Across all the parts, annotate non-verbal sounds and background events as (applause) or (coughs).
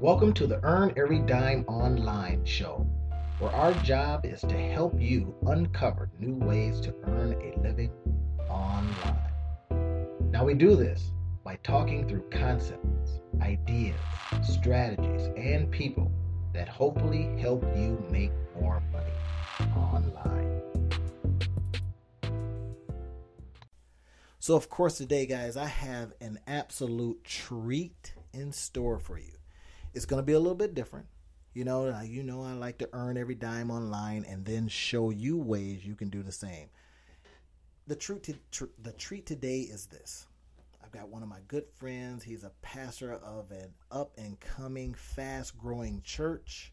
Welcome to the Earn Every Dime Online show, where our job is to help you uncover new ways to earn a living online. Now, we do this by talking through concepts, ideas, strategies, and people that hopefully help you make more money online. So, of course, today, guys, I have an absolute treat in store for you. It's going to be a little bit different. You know, you know, I like to earn every dime online and then show you ways you can do the same. The treat, to, tr- the treat today is this. I've got one of my good friends. He's a pastor of an up and coming, fast growing church.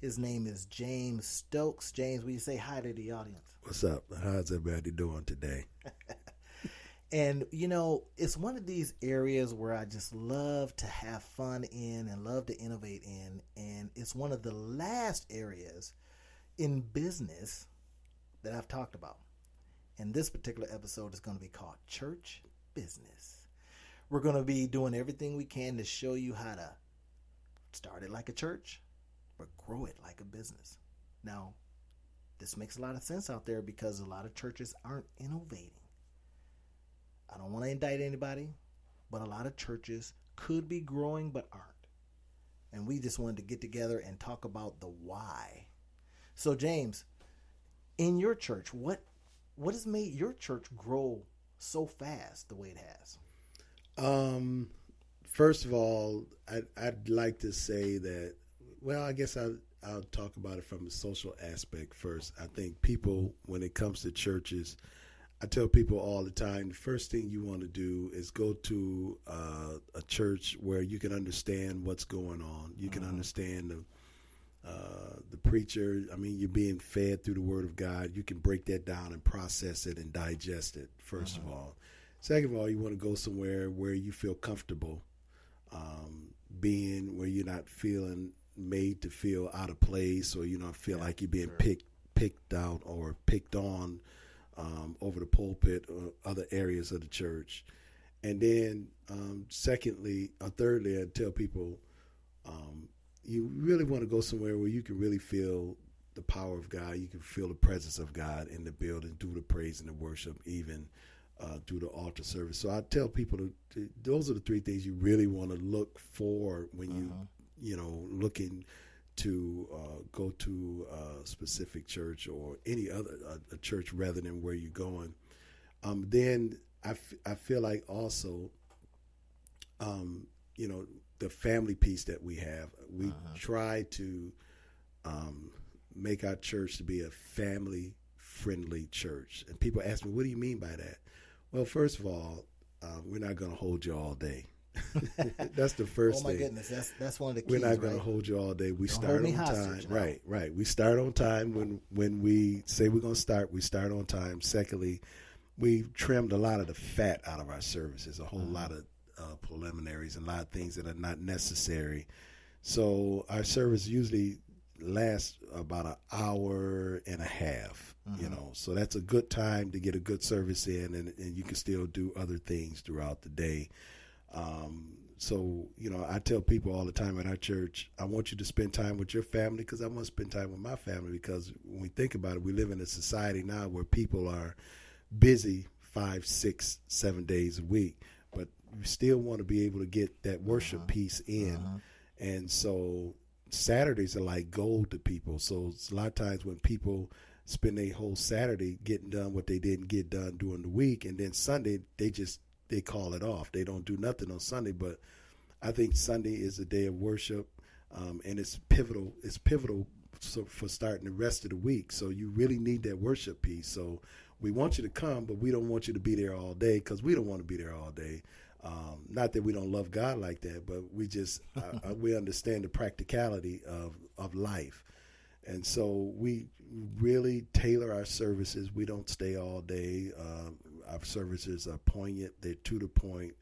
His name is James Stokes. James, will you say hi to the audience? What's up? How's everybody doing today? (laughs) And you know, it's one of these areas where I just love to have fun in and love to innovate in. And it's one of the last areas in business that I've talked about. And this particular episode is going to be called Church Business. We're going to be doing everything we can to show you how to start it like a church, but grow it like a business. Now, this makes a lot of sense out there because a lot of churches aren't innovating. I don't want to indict anybody, but a lot of churches could be growing but aren't. And we just wanted to get together and talk about the why. So James, in your church, what what has made your church grow so fast the way it has? Um, first of all, I'd, I'd like to say that. Well, I guess I'll, I'll talk about it from a social aspect first. I think people, when it comes to churches, I tell people all the time the first thing you want to do is go to uh, a church where you can understand what's going on. You can mm-hmm. understand the uh, the preacher. I mean, you're being fed through the Word of God. You can break that down and process it and digest it. 1st of mm-hmm. all, second of all, you want to go somewhere where you feel comfortable um, being, where you're not feeling made to feel out of place, or you don't feel yeah, like you're being sure. picked picked out or picked on um, over the pulpit or other areas of the church. And then, um, secondly, or thirdly, I tell people um, you really want to go somewhere where you can really feel the power of God. You can feel the presence of God in the building through the praise and the worship, even uh, through the altar service. So I tell people to, to, those are the three things you really want to look for when you, uh-huh. you know, looking to uh, go to a specific church or any other a, a church rather than where you're going. Um, then I, f- I feel like also, um, you know, the family piece that we have, we uh-huh. try to um, make our church to be a family friendly church. And people ask me, what do you mean by that? Well, first of all, uh, we're not going to hold you all day. (laughs) that's the (laughs) first. Oh my thing. goodness, that's that's one of the keys. We're not going right? to hold you all day. We Don't start on hostage, time. no. Right, right. We start on time when when we say we're going to start. We start on time. Secondly, we've trimmed a lot of the fat out of our services. A whole mm-hmm. lot of uh, preliminaries and a lot of things that are not necessary. So our service usually lasts about an hour and a half. Mm-hmm. You know, so that's a good time to get a good service in, and, and you can still do other things throughout the day. Um, so you know, I tell people all the time at our church, I want you to spend time with your family because I want to spend time with my family. Because when we think about it, we live in a society now where people are busy five, six, seven days a week, but you still want to be able to get that worship uh-huh. piece in. Uh-huh. And so Saturdays are like gold to people. So a lot of times when people spend a whole Saturday getting done what they didn't get done during the week, and then Sunday they just they call it off. They don't do nothing on Sunday, but I think Sunday is a day of worship, um, and it's pivotal. It's pivotal so for starting the rest of the week. So you really need that worship piece. So we want you to come, but we don't want you to be there all day because we don't want to be there all day. Um, not that we don't love God like that, but we just uh, we understand the practicality of of life, and so we really tailor our services. We don't stay all day. Um, our services are poignant, they're to the point.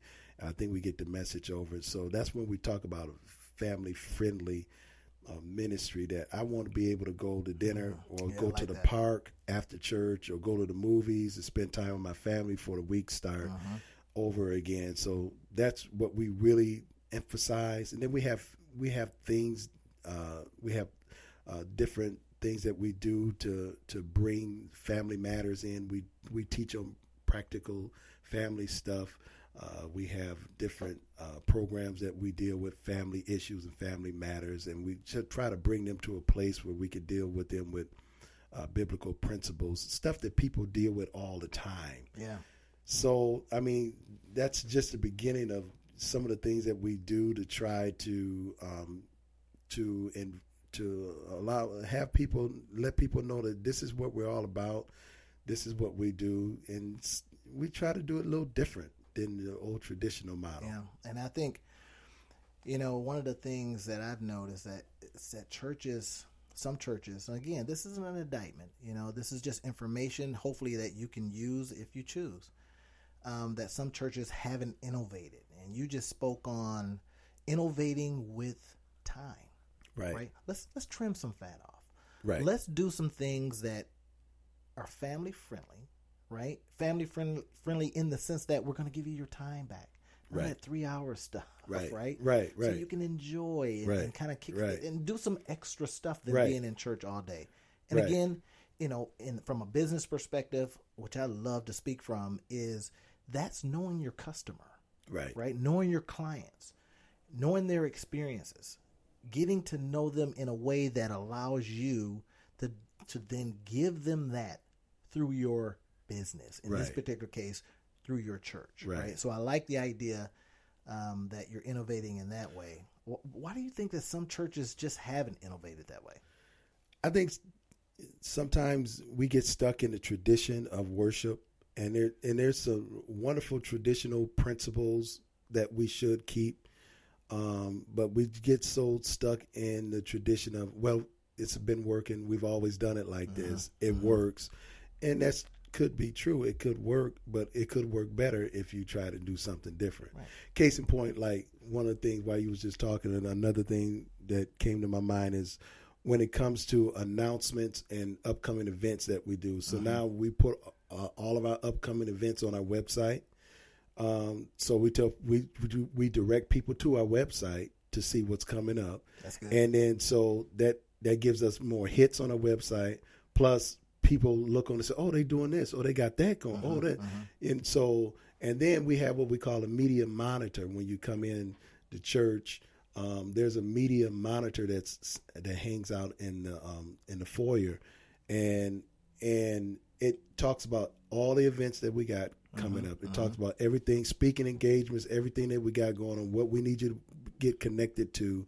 I think we get the message over. So that's when we talk about a family friendly uh, ministry that I want to be able to go to dinner or yeah, go like to the that. park after church or go to the movies and spend time with my family for the week start uh-huh. over again. So that's what we really emphasize. And then we have we have things uh, we have uh, different things that we do to to bring family matters in. We we teach them practical family stuff. Uh, we have different uh, programs that we deal with family issues and family matters, and we should try to bring them to a place where we could deal with them with uh, biblical principles, stuff that people deal with all the time. Yeah. So, I mean, that's just the beginning of some of the things that we do to try to um, to and to allow have people let people know that this is what we're all about. This is what we do, and we try to do it a little different than the old traditional model. Yeah, and I think you know one of the things that I've noticed that is that churches, some churches, again, this isn't an indictment. You know, this is just information, hopefully that you can use if you choose. Um, that some churches haven't innovated, and you just spoke on innovating with time. Right. Right. Let's let's trim some fat off. Right. Let's do some things that are family friendly right? Family friendly, friendly in the sense that we're going to give you your time back. Right. That three hour stuff. Right. Right. (laughs) Right. Right. So you can enjoy and, right. and kind of kick right. and do some extra stuff than right. being in church all day. And right. again, you know, in from a business perspective, which I love to speak from, is that's knowing your customer. Right. Right. Knowing your clients, knowing their experiences, getting to know them in a way that allows you to to then give them that through your business. In right. this particular case, through your church. Right. right? So I like the idea um, that you're innovating in that way. Why do you think that some churches just haven't innovated that way? I think sometimes we get stuck in the tradition of worship, and there and there's some wonderful traditional principles that we should keep, um, but we get so stuck in the tradition of well, it's been working. We've always done it like mm-hmm. this. It mm-hmm. works, and that's could be true. It could work, but it could work better if you try to do something different. Right. Case in point, like one of the things while you was just talking, and another thing that came to my mind is when it comes to announcements and upcoming events that we do. So mm-hmm. now we put uh, all of our upcoming events on our website. Um, so we tell we we direct people to our website to see what's coming up, and then so that that gives us more hits on our website. Plus, people look on and say, "Oh, they doing this. Oh, they got that going. Uh-huh, oh, that." Uh-huh. And so, and then we have what we call a media monitor. When you come in the church, um, there's a media monitor that's that hangs out in the um, in the foyer, and and it talks about all the events that we got coming uh-huh, up. It talks about everything, speaking engagements, everything that we got going on, what we need you to get connected to,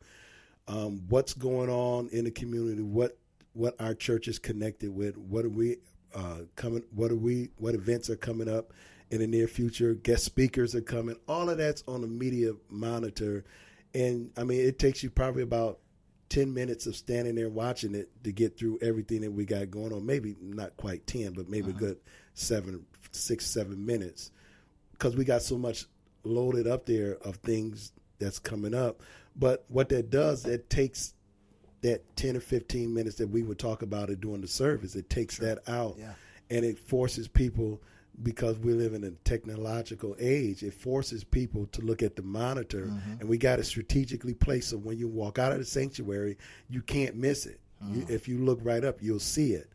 um, what's going on in the community, what what our church is connected with. What are we uh, coming? What are we? What events are coming up in the near future? Guest speakers are coming. All of that's on the media monitor, and I mean, it takes you probably about 10 minutes of standing there watching it to get through everything that we got going on. Maybe not quite 10, but maybe uh-huh. a good seven, six, seven minutes. Because we got so much loaded up there of things that's coming up. But what that does, it takes that 10 or 15 minutes that we would talk about it during the service. It takes sure. that out yeah. and it forces people because we live in a technological age, it forces people to look at the monitor mm-hmm. and we got to strategically place so when you walk out of the sanctuary, you can't miss it. Mm-hmm. You, if you look right up, you'll see it.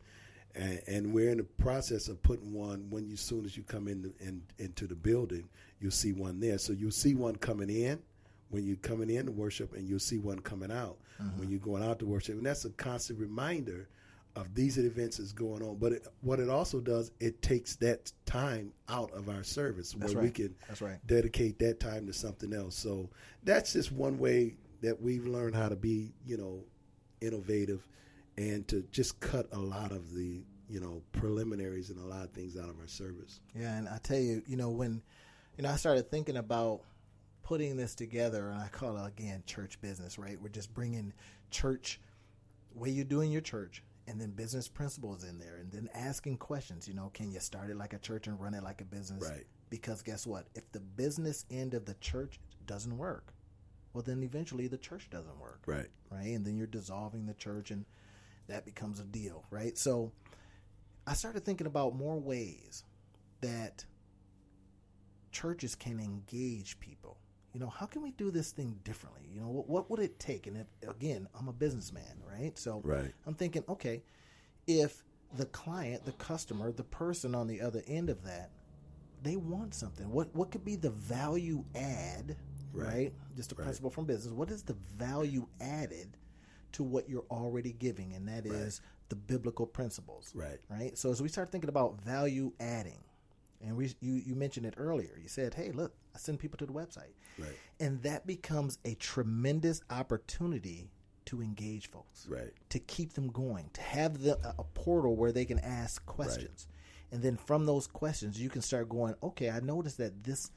And, and, we're in the process of putting one when you soon as you come in, the, in into the building, you'll see one there. So you'll see one coming in when you're coming in to worship, and you'll see one coming out mm-hmm. when you're going out to worship. And that's a constant reminder of these events is going on. But it, what it also does, it takes that time out of our service that's where right. we can that's right. dedicate that time to something else. So that's just one way that we've learned how to be, you know, innovative and to just cut a lot of the, you know, preliminaries and a lot of things out of our service. Yeah, and I tell you, you know, when you know I started thinking about putting this together, and I call it again church business, right? We're just bringing church, way you do in your church, and then business principles in there, and then asking questions. You know, can you start it like a church and run it like a business? Right. Because guess what? If the business end of the church doesn't work, well, then eventually the church doesn't work. Right. Right. And then you're dissolving the church, and that becomes a deal, right? So I started thinking about more ways that churches can engage people you know, how can we do this thing differently? You know, what, what would it take? And if, again, I'm a businessman, right? So Right. I'm thinking, okay, if the client, the customer, the person on the other end of that, they want something. What what could be the value add, right? Right. Just a Right. principle from business. What is the value added to what you're already giving? And that is the biblical principles Right. right? So as we start thinking about value adding, and we you you mentioned it earlier, you said, "Hey, look, I send people to the website," Right. and that becomes a tremendous opportunity to engage folks, Right. to keep them going, to have the, a portal where they can ask questions, and then from those questions, you can start going, "Okay, I noticed that this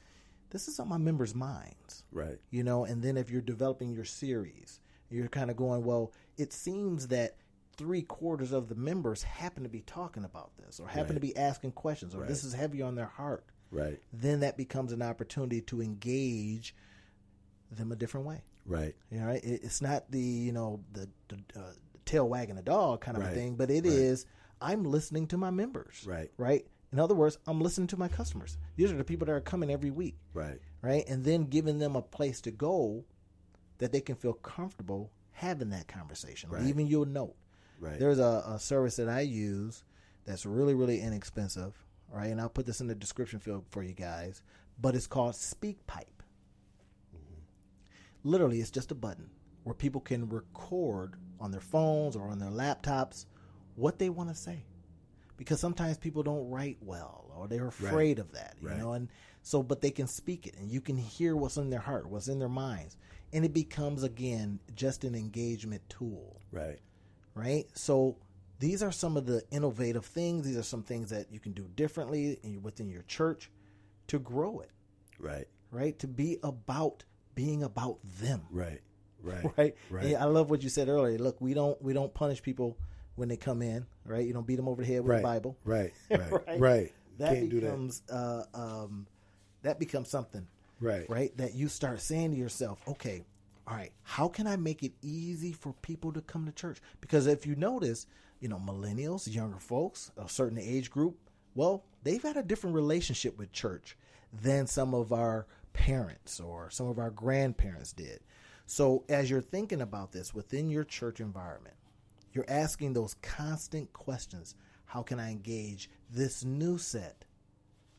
this is on my members' minds." Right. you know and then if you're developing your series you're kind of going well it seems that three quarters of the members happen to be talking about this or happen to be asking questions or Right. this is heavy on their heart Right. then that becomes an opportunity to engage them a different way Right. you know, it, it's not the you know the, the uh, tail wagging a dog kind of a thing, but it Right. is I'm listening to my members. Right. Right. In other words, I'm listening to my customers. These are the people that are coming every week Right. right? And then giving them a place to go that they can feel comfortable having that conversation, Right. leaving you a note. Right. There's a, a service that I use that's really, really inexpensive, right? And I'll put this in the description field for you guys, but it's called SpeakPipe. Mm-hmm. Literally, it's just a button where people can record on their phones or on their laptops what they want to say. Because sometimes people don't write well or they're afraid of that, you Right. know, and so but they can speak it and you can hear what's in their heart, what's in their minds. And it becomes again just an engagement tool Right. Right? So these are some of the innovative things. These are some things that you can do differently in, within your church to grow it, Right. right? To be about being about them, Right. Right. (laughs) right? Right. And I love what you said earlier. Look, we don't we don't punish people when they come in, right? You don't beat them over the head with Right. the Bible. Right. (laughs) Right. Right. right. That Can't do that. becomes uh, um, that becomes something Right. right? That you start saying to yourself, okay, all right, how can I make it easy for people to come to church? Because if you notice, you know, millennials, younger folks, a certain age group, well, they've had a different relationship with church than some of our parents or some of our grandparents did. So as you're thinking about this within your church environment, you're asking those constant questions. How can I engage this new set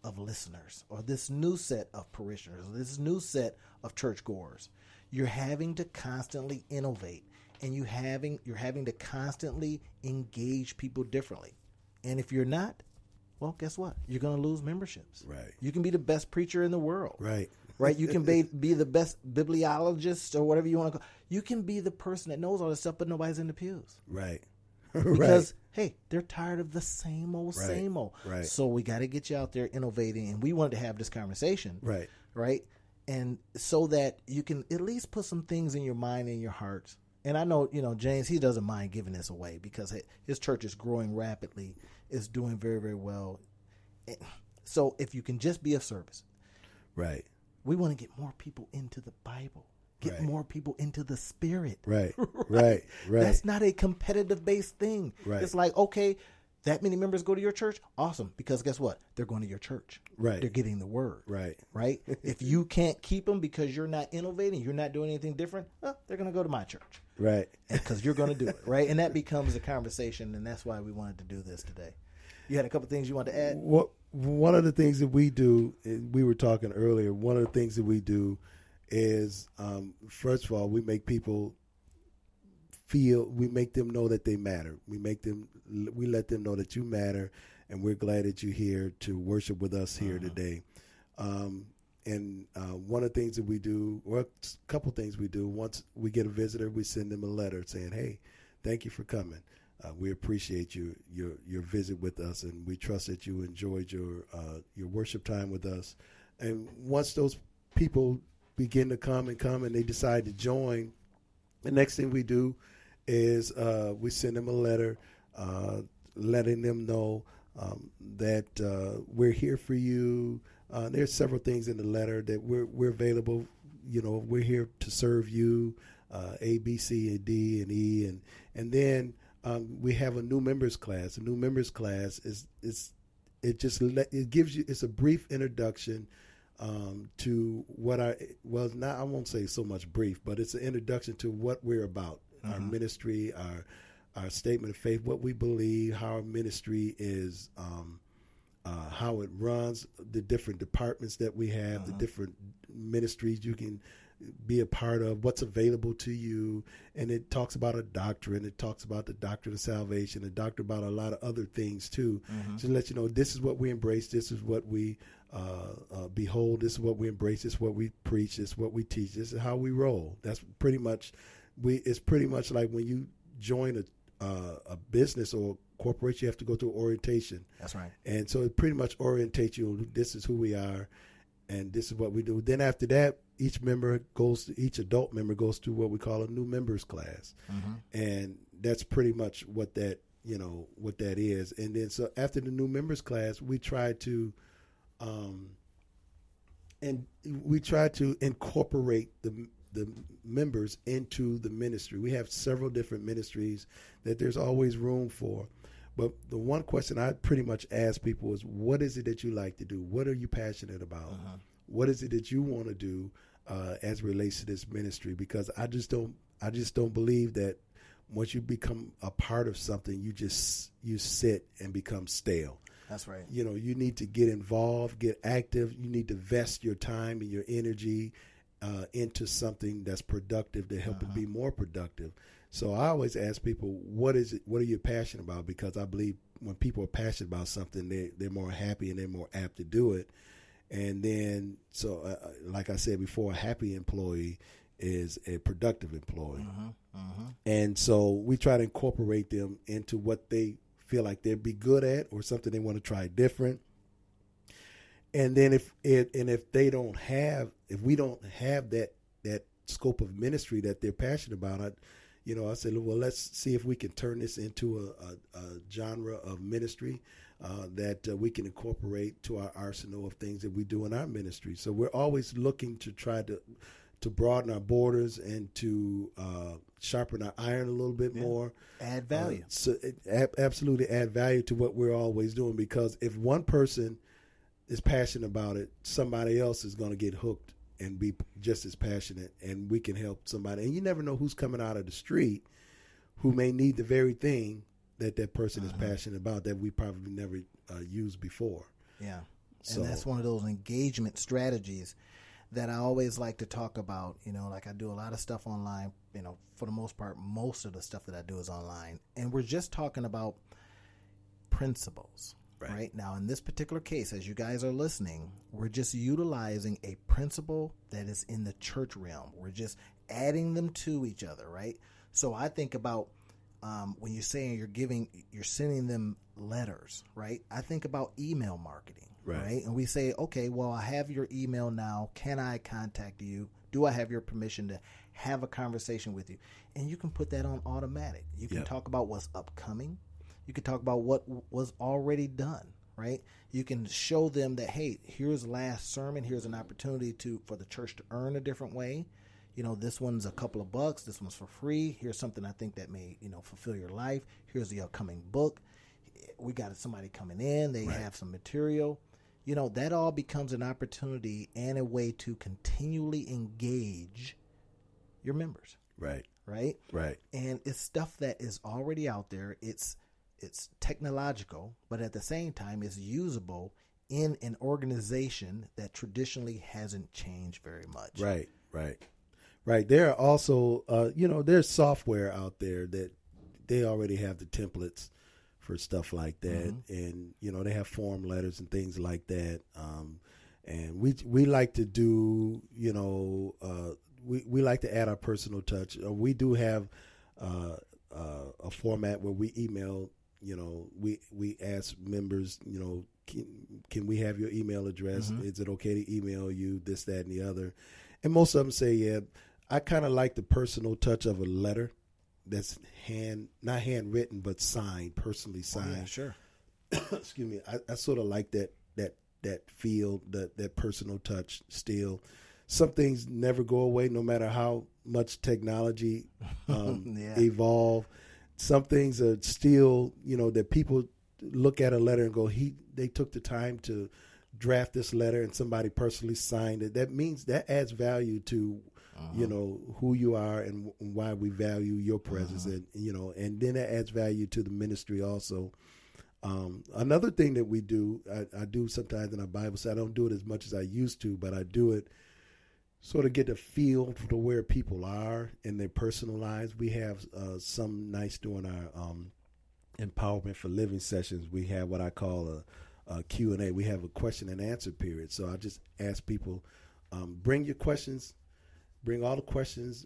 of listeners or this new set of parishioners, or this new set of churchgoers. You're having to constantly innovate and you having you're having to constantly engage people differently. And if you're not, well, guess what? You're going to lose memberships. Right. You can be the best preacher in the world. Right. Right? You can be, (laughs) be the best bibliologist or whatever you want to call. You can be the person that knows all this stuff but nobody's in the pews Right. (laughs) because hey, they're tired of the same old, Right, same old. right. So we got to get you out there innovating, and we wanted to have this conversation, Right. right? And so that you can at least put some things in your mind and your heart. And I know, you know, James, he doesn't mind giving this away because his church is growing rapidly, is doing very, very well. So if you can just be of service, Right. we want to get more people into the Bible, get Right. more people into the Spirit. Right. Right. (laughs) Right. That's not a competitive based thing. Right. It's like, okay, that many members go to your church? Awesome. Because guess what? They're going to your church. Right. They're getting the word. Right. Right? (laughs) if you can't keep them because you're not innovating, you're not doing anything different, well, they're going to go to my church Right. (laughs) because you're going to do it. Right? And that (laughs) becomes a conversation. And that's why we wanted to do this today. You had a couple things you wanted to add? What one of the things that we do, we were talking earlier. One of the things that we do is, um, first of all, we make people feel. We make them know that they matter. We make them. We let them know that you matter, and we're glad that you're here to worship with us here today. Um, and uh, one of the things that we do, or a couple things we do, once we get a visitor, we send them a letter saying, "Hey, thank you for coming. Uh, we appreciate you your your visit with us, and we trust that you enjoyed your uh, your worship time with us. And once those people begin to come and come, and they decide to join, the next thing we do is uh, we send them a letter, uh, letting them know um, that uh, we're here for you. Uh, there's several things in the letter that we're we're available. You know, we're here to serve you. Uh, a, B, C, and D, and E, and and then um, we have a new members class. A new members class is is it just let, it gives you it's a brief introduction um, to what I well, not I won't say so much brief, but it's an introduction to what we're about, our Mm-hmm. ministry, our our statement of faith, what we believe, how our ministry is. Um, uh, how it runs, the different departments that we have, Uh-huh. the different ministries you can be a part of, what's available to you, and it talks about a doctrine. It talks about the doctrine of salvation, a doctrine about a lot of other things too, Mm-hmm. to let you know this is what we embrace, this is what we uh, uh, behold, this is what we embrace, this is what we preach, this is what we teach, this is how we roll. That's pretty much we. It's pretty much like when you join a uh, a business or a corporation, you have to go through orientation. That's right. And so it pretty much orientates you. on This is who we are, and this is what we do. Then after that, each member goes. To, each adult member goes through what we call a new members class, and that's pretty much what that you know what that is. And then so after the new members class, we try to, um, and we try to incorporate the the members into the ministry. We have several different ministries that there's always room for. But the one question I pretty much ask people is, what is it that you like to do? What are you passionate about? What is it that you want to do uh, as relates to this ministry? Because I just don't, I just don't believe that once you become a part of something, you just you sit and become stale. That's right. You know, you need to get involved, get active. You need to vest your time and your energy uh, into something that's productive to help it be more productive. So I always ask people, what is it? What are you passionate about? Because I believe when people are passionate about something, they they're more happy and they're more apt to do it. And then, so uh, like I said before, a happy employee is a productive employee. And so we try to incorporate them into what they feel like they'd be good at or something they want to try different. And then if it and if they don't have if we don't have that that scope of ministry that they're passionate about, I, you know, I said, well, let's see if we can turn this into a, a, a genre of ministry uh, that uh, we can incorporate to our arsenal of things that we do in our ministry. So we're always looking to try to to broaden our borders and to uh, sharpen our iron a little bit more. Add value. Uh, so it, ab- absolutely add value to what we're always doing because if one person is passionate about it, somebody else is going to get hooked and be just as passionate, and we can help somebody. And you never know who's coming out of the street who may need the very thing that that person is passionate about that we probably never uh, used before. Yeah. So- and that's one of those engagement strategies that I always like to talk about. You know, like I do a lot of stuff online. You know, for the most part, most of the stuff that I do is online. And we're just talking about principles. Right. Right. Now, in this particular case, as you guys are listening, we're just utilizing a principle that is in the church realm. We're just adding them to each other, right? So I think about um, when you're saying you're giving, you're sending them letters, right? I think about email marketing, Right. right? And we say, okay, well, I have your email now. Can I contact you? Do I have your permission to have a conversation with you? And you can put that on automatic. You can Yep. talk about what's upcoming. You can talk about what was already done, right? You can show them that hey, here's last sermon. Here's an opportunity to for the church to earn a different way. You know, this one's a couple of bucks. This one's for free. Here's something I think that may you know fulfill your life. Here's the upcoming book. We got somebody coming in. They have some material. You know, that all becomes an opportunity and a way to continually engage your members, Right, right? right, and it's stuff that is already out there. It's it's technological, but at the same time, it's usable in an organization that traditionally hasn't changed very much. right, right, right. There are also, uh, you know, there's software out there that they already have the templates for stuff like that, and you know, they have form letters and things like that. Um, and we we like to do, you know, uh, we we like to add our personal touch. Uh, we do have uh, uh, a format where we email. You know, we we ask members. You know, can, can we have your email address? Is it okay to email you this, that, and the other? And most of them say, yeah. I kind of like the personal touch of a letter that's hand not handwritten but signed, personally Oh, signed yeah, sure. (coughs) excuse me, I, I sort of like that that that feel, that that personal touch still. Some things never go away no matter how much technology (laughs) um, Yeah. evolve. Some things are still, you know, that people look at a letter and go, he they took the time to draft this letter and somebody personally signed it. That means that adds value to uh-huh. you know who you are and why we value your presence uh-huh. and you know and then that adds value to the ministry also um, another thing that we do I, I, do sometimes in our bible study i don't do it as much as i used to but i do it sort of get a feel for where people are in their personal lives. We have uh, some nights during our um, empowerment for living sessions we have what i call a, a q&a we have a question and answer period. So i just ask people um, bring your questions bring all the questions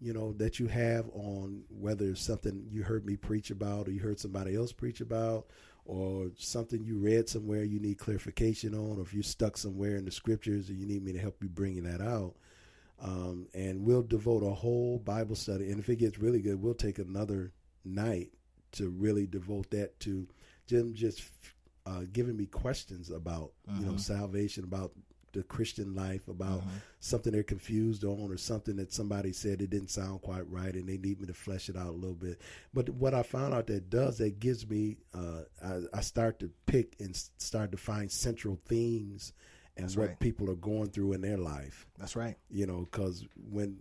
you, know that you have on whether it's something you heard me preach about or you heard somebody else preach about or something you read somewhere you need clarification on or if you're stuck somewhere in the scriptures and you need me to help you bringing that out um, and we'll devote a whole bible study and if it gets really good we'll take another night to really devote that to jim just uh, giving me questions about you know mm-hmm. salvation about the Christian life, about mm-hmm. something they're confused on, or something that somebody said it didn't sound quite right, and they need me to flesh it out a little bit. But what I found out that does that gives me, uh, I, I, start to pick and start to find central themes and That's what right. people are going through in their life. That's right. You know, because when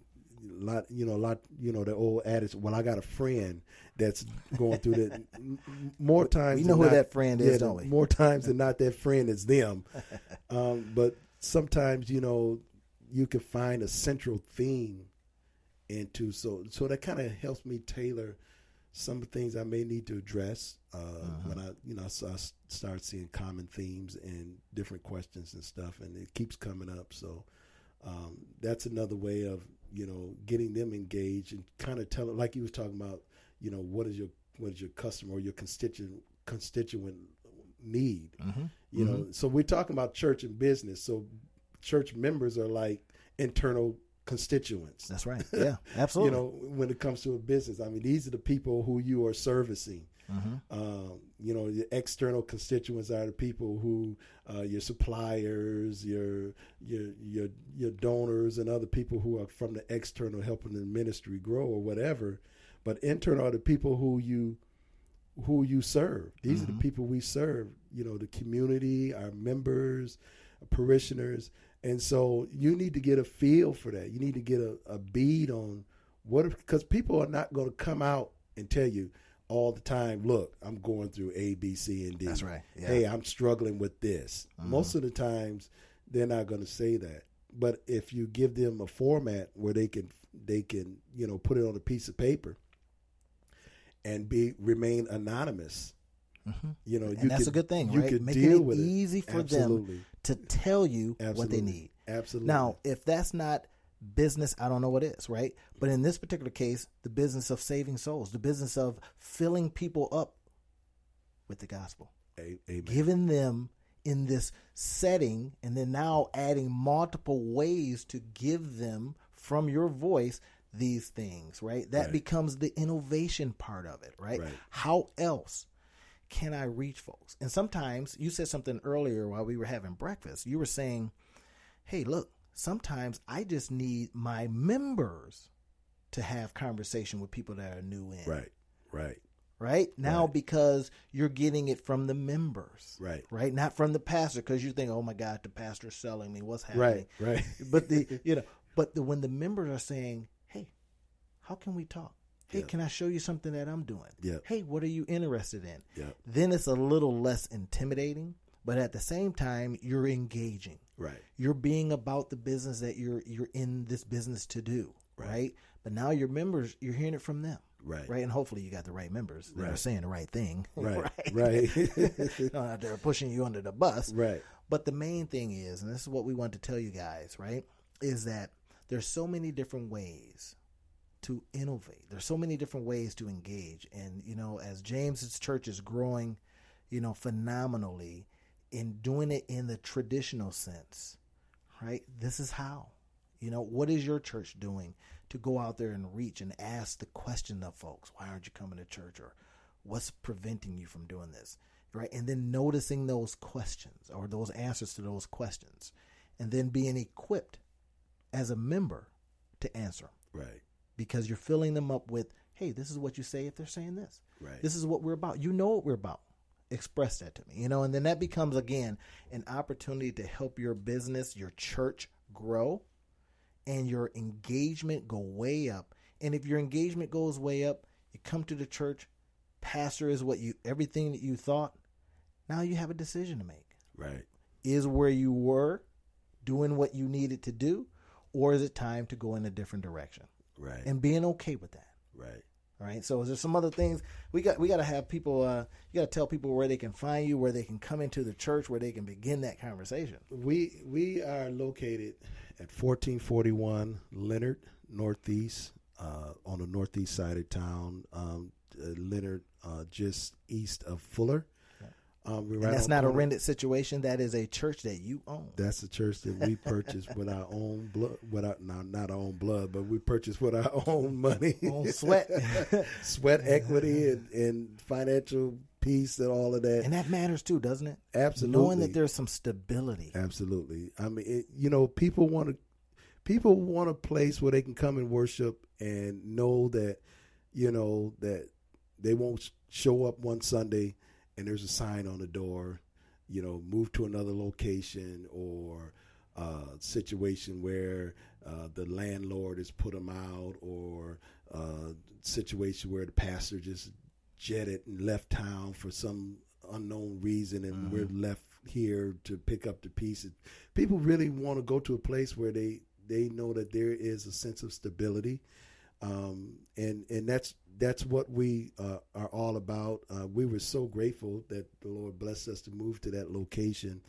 a lot you know a lot you know the old adage well i got a friend that's going through that (laughs) more times you know who not, that friend is yeah, don't we more times than (laughs) not that friend is them (laughs) um, but sometimes you know you can find a central theme into so so that kind of helps me tailor some things I may need to address uh, uh-huh. when I you know so I start seeing common themes and different questions and stuff, and it keeps coming up. So um, that's another way of you know getting them engaged and kind of telling, like you was talking about, you know, what is your what is your customer or your constituent constituent need. Mm-hmm. You mm-hmm. know, so we're talking about church and business. So church members are like internal constituents. That's right. (laughs) Yeah, absolutely. you know, when it comes to a business, I mean, these are the people who you are servicing. Mm-hmm. Um, you know, the external constituents are the people who uh, your suppliers, your your your your donors, and other people who are from the external helping the ministry grow or whatever. But internal are the people who you who you serve. These mm-hmm. are the mm-hmm. people we serve. You know, the community, our members, parishioners, and so you need to get a feel for that. You need to get a, a bead on what because people are not going to come out and tell you all the time. Look, I'm going through A, B, C, and D. That's right. Yeah. Hey, I'm struggling with this. Mm-hmm. Most of the times, they're not going to say that. But if you give them a format where they can they can you know put it on a piece of paper and be remain anonymous. Mm-hmm. You know, and you that's could, a good thing, you right? Could Making deal it with easy it. for Absolutely. them to tell you Absolutely. what they need. Absolutely. Now, if that's not business, I don't know what is, right? But in this particular case, the business of saving souls, the business of filling people up with the gospel, Amen. giving them in this setting, and then now adding multiple ways to give them from your voice these things, right? That right. becomes the innovation part of it, right? right? How else can I reach folks? And sometimes you said something earlier while we were having breakfast. You were saying, hey, look, sometimes I just need my members to have conversation with people that are new in. Right, right. Right now, right. because you're getting it from the members, right? Right, not from the pastor, because you think, "Oh my God, the pastor's selling me. What's happening?" Right, right. but the (laughs) you know, but the, when the members are saying, how can we talk? Hey, can I show you something that I'm doing? Yeah. Hey, what are you interested in? Yeah. Then it's a little less intimidating, but at the same time, you're engaging. Right. You're being about the business that you're you're in this business to do. Right. right? But now your members, you're hearing it from them. Right. Right. And hopefully you got the right members that right. are saying the right thing. (laughs) Right. Right. right. (laughs) Not out there pushing you under the bus. Right. But the main thing is, and this is what we want to tell you guys, right, is that there's so many different ways to innovate. There's so many different ways to engage. And, you know, as James's church is growing, you know, phenomenally in doing it in the traditional sense, right? This is how. You know, what is your church doing to go out there and reach and ask the question of folks, why aren't you coming to church? Or what's preventing you from doing this? Right. And then noticing those questions or those answers to those questions and then being equipped as a member to answer. Right because you're filling them up with, hey, this is what you say if they're saying this. Right. This is what we're about. You know what we're about. express that to me you know and then that becomes again an opportunity to help your business your church grow and your engagement go way up and if your engagement goes way up you come to the church pastor is what you everything that you thought now you have a decision to make Right. is where you were doing what you needed to do or is it time to go in a different direction Right. and being okay with that right. all right. So is there some other things we got? We got to have people. Uh, you got to tell people where they can find you, where they can come into the church, where they can begin that conversation. We we are located at 1441 Leonard Northeast uh, on the northeast side of town. Um, uh, Leonard, uh, just east of Fuller. Um, we're And right that's not a rented situation. That is a church that you own. That's the church that we purchased with our own blood, without not not our own blood, but we purchased with our (laughs) own money, Own sweat. (laughs) sweat equity, and, and financial peace, and all of that. and that matters too, doesn't it? Absolutely, Knowing that there's some stability. Absolutely. I mean, it, you know, people want to people want a place where they can come and worship and know that you know that they won't show up one Sunday and there's a sign on the door, you know, move to another location or uh, situation where uh, the landlord has put them out or uh, situation where the pastor just jetted and left town for some unknown reason and we're left here to pick up the pieces. People really want to go to a place where they they know that there is a sense of stability, um, and and that's that's what we uh, are all about. Uh, we were so grateful that the Lord blessed us to move to that location.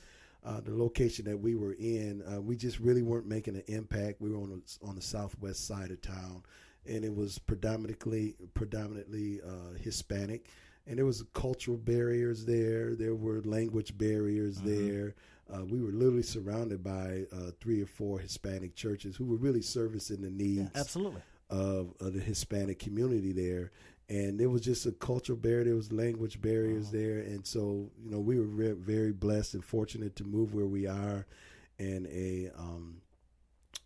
Uh, the location that we were in, uh, we just really weren't making an impact. We were on the, on the southwest side of town, and it was predominantly predominantly uh, Hispanic, and there was cultural barriers there. There were language barriers there. Uh, we were literally surrounded by uh, three or four Hispanic churches who were really servicing the needs Absolutely. Of, of the Hispanic community there. And there was just a cultural barrier. There was language barriers there, and so you know we were re- very blessed and fortunate to move where we are, in a um,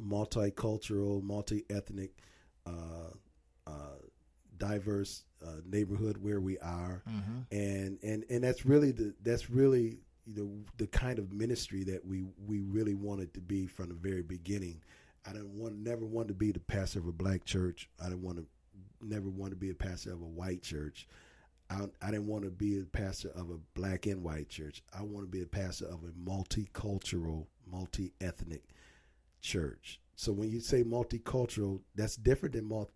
multicultural, multi-ethnic, uh, uh, diverse uh, neighborhood where we are, and and and that's really the that's really you know the kind of ministry that we we really wanted to be from the very beginning. I didn't want never want to be the pastor of a black church. I didn't want to never want to be a pastor of a white church. I, I didn't want to be a pastor of a black and white church. I want to be a pastor of a multicultural, multi-ethnic church. So when you say multicultural, that's different than mul-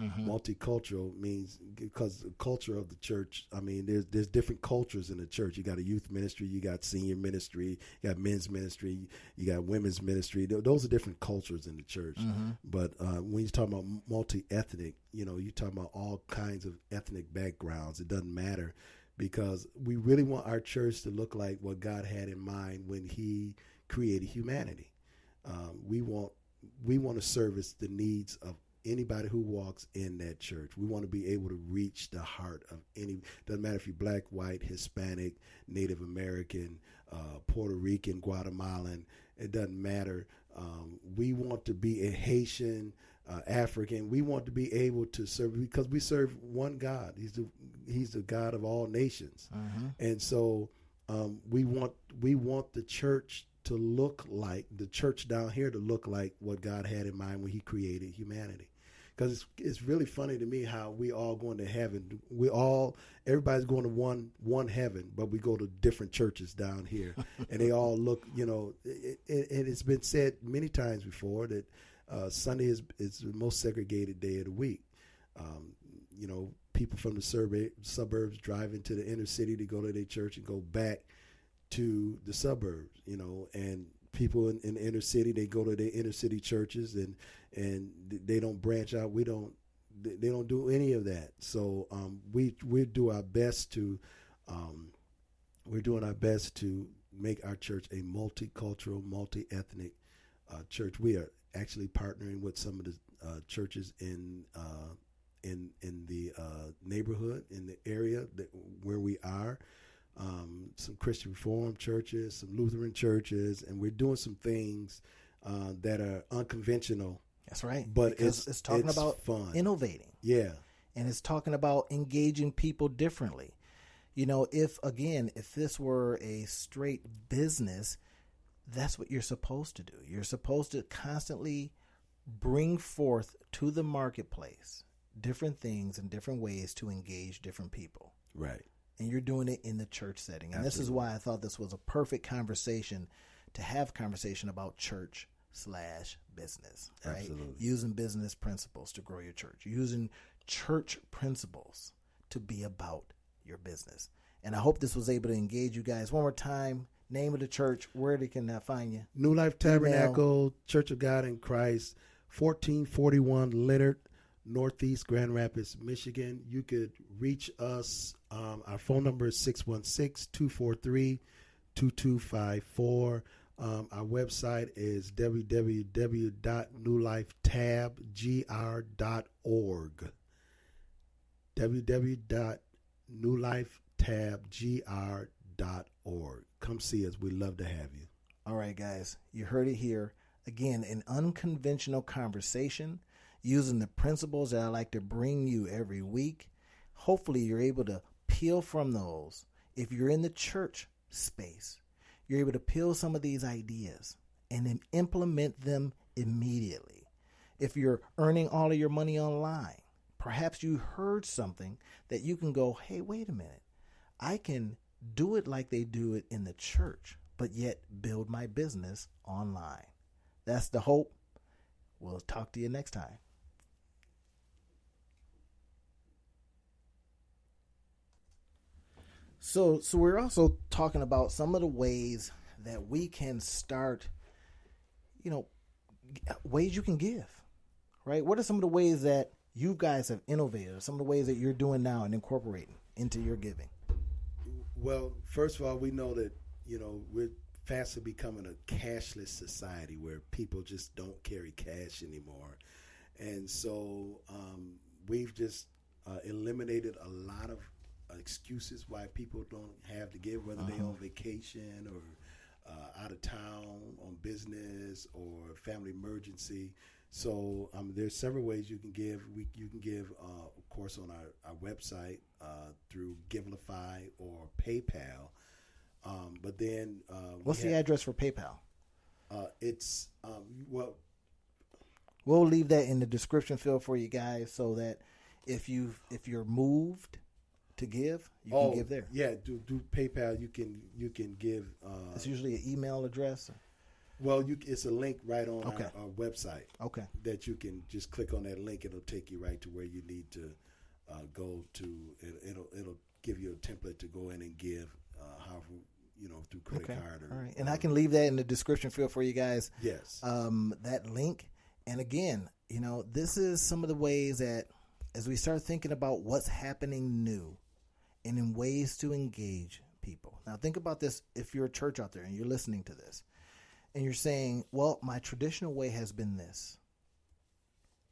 multi-ethnic. Multicultural means because the culture of the church. I mean, there's there's different cultures in the church. You got a youth ministry, you got senior ministry, you got men's ministry, you got women's ministry. Those are different cultures in the church. But uh, when you're talking about multi-ethnic, you know, you're talking about all kinds of ethnic backgrounds. It doesn't matter because we really want our church to look like what God had in mind when He created humanity. Um, we want we want to service the needs of anybody who walks in that church. We want to be able to reach the heart of any. Doesn't matter if you're black, white, Hispanic, Native American, uh, Puerto Rican, Guatemalan. It doesn't matter. Um, we want to be a Haitian. Uh, African, we want to be able to serve because we serve one God. He's the He's the God of all nations, and so um, we want we want the church to look like the church down here to look like what God had in mind when He created humanity. Because it's, it's really funny to me how we all going to heaven. We all everybody's going to one one heaven, but we go to different churches down here, and they all (laughs) look. You know, it, it, and it's been said many times before that uh, Sunday is is the most segregated day of the week. Um, you know, people from the survey, suburbs drive into the inner city to go to their church and go back to the suburbs, you know, and people in, in the inner city they go to their inner city churches and and they don't branch out. We don't they don't do any of that. So um, we we do our best to um, we're doing our best to make our church a multicultural, multi ethnic uh, church. We are actually partnering with some of the uh, churches in uh, in in the uh, neighborhood in the area that where we are um, some Christian Reformed churches, some Lutheran churches, and we're doing some things uh, that are unconventional. That's right. But it's- it's talking it's about fun. innovating. Yeah, and it's talking about engaging people differently. You know, if again, if this were a straight business, that's what you're supposed to do. You're supposed to constantly bring forth to the marketplace different things and different ways to engage different people. Right. And you're doing it in the church setting. And this is why I thought this was a perfect conversation to have conversation about church slash business. Right. Absolutely. Using business principles to grow your church. Using church principles to be about your business. And I hope this was able to engage you guys. One more time, name of the church, where they can uh, find you. New Life Tabernacle, Church of God in Christ, 1441 Leonard, Northeast Grand Rapids, Michigan. You could reach us. Um, our phone number is 616 243 2254. Um, our website is www.newlifetabgr.org. www.newlifetabgr.org. Come see us. We'd love to have you. All right, guys, you heard it here. Again, an unconventional conversation using the principles that I like to bring you every week. Hopefully, you're able to peel from those. If you're in the church space, you're able to peel some of these ideas and then implement them immediately. If you're earning all of your money online, perhaps you heard something that you can go, hey, wait a minute. I can do it like they do it in the church, but yet build my business online. That's the hope. We'll talk to you next time. So, so we're also talking about some of the ways that we can start, you know, ways you can give, right? What are some of the ways that you guys have innovated, some of the ways that you're doing now and incorporating into your giving? Well, first of all, we know that you know we're fastly becoming a cashless society where people just don't carry cash anymore, and so um, we've just uh, eliminated a lot of excuses why people don't have to give, whether they're on vacation or uh, out of town on business or family emergency. So um, there's several ways you can give. We, you can give, uh, of course, on our, our website uh, through Givelify or PayPal. Um, but then uh, What's the have- address for PayPal? Uh, it's um, well, We'll leave that in the description field for you guys so that if you if you're moved to give, you oh can give there. yeah, do do PayPal. You can you can give. Uh, It's usually an email address. well, you it's a link right on Okay. our, our website. Okay. that you can just click on that link. It'll take you right to where you need to uh, go to. It, it'll it'll give you a template to go in and give, uh, however you know through credit Okay. card or. All right. And I can leave that in the description field for you guys. Yes. um, that link. And again, you know, this is some of the ways that as we start thinking about what's happening new and in ways to engage people. Now, think about this if you're a church out there and you're listening to this and you're saying, well, my traditional way has been this.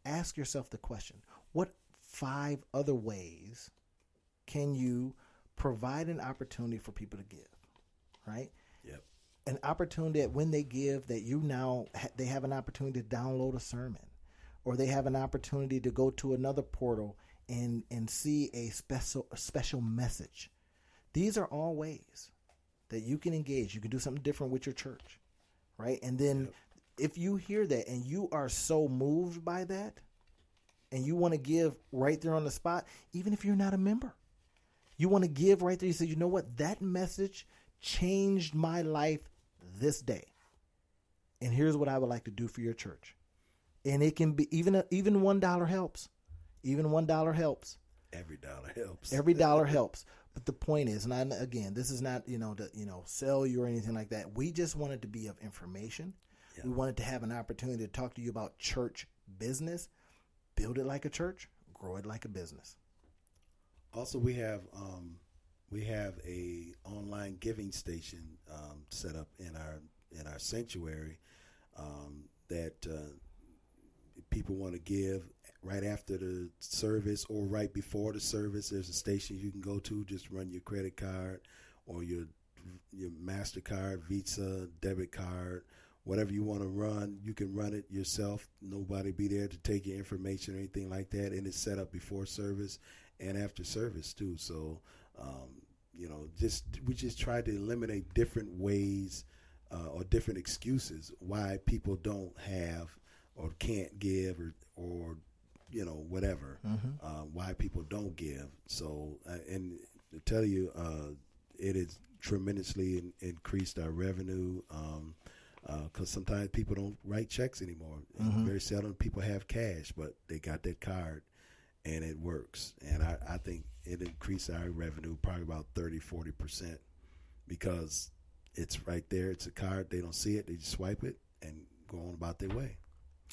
Ask yourself the question what five other ways can you provide an opportunity for people to give? Right? yep. an opportunity that when they give that you now ha- they have an opportunity to download a sermon or they have an opportunity to go to another portal and and see a special a special message these are all ways that you can engage you can do something different with your church right and then if you hear that and you are so moved by that and you want to give right there on the spot even if you're not a member you want to give right there. You say, you know what? That message changed my life this day. And here's what I would like to do for your church. And it can be even even one dollar helps. Even one dollar helps. Every dollar helps. Every dollar (laughs) helps. But the point is, and I, again, this is not you know to you know sell you or anything like that. We just wanted to be of information. We wanted to have an opportunity to talk to you about church business. Build it like a church. Grow it like a business. Also, we have um, we have a online giving station um, set up in our in our sanctuary um, that uh, people want to give right after the service or right before the service. There's a station you can go to. Just run your credit card or your your Mastercard, Visa, debit card, whatever you want to run. You can run it yourself. Nobody be there to take your information or anything like that. And it's set up before service and after service too. So um, you know, just we just try to eliminate different ways uh, or different excuses why people don't have or can't give or or you know whatever Mm-hmm. uh, why people don't give. So uh, and to tell you, uh, it has tremendously in, increased our revenue. Um, because sometimes people don't write checks anymore. Mhm. Very seldom people have cash, but they got that card and it works. And I, I think it increased our revenue probably about 30, 40% because it's right there. It's a card. They don't see it. They just swipe it and go on about their way.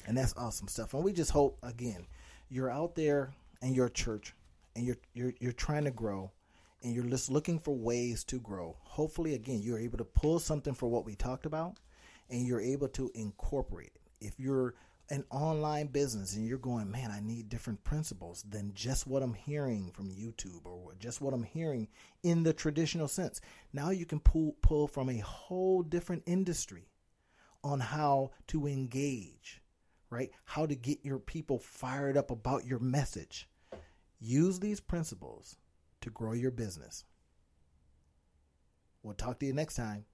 and that's awesome stuff. And we just hope again, you're out there in you're church, and you're you're you're trying to grow, and you're just looking for ways to grow. Hopefully, again, you're able to pull something for what we talked about, and you're able to incorporate it. If you're an online business and you're going, man, I need different principles than just what I'm hearing from YouTube or just what I'm hearing in the traditional sense. Now you can pull pull from a whole different industry on how to engage, right? How to get your people fired up about your message. Use these principles to grow your business. We'll talk to you next time.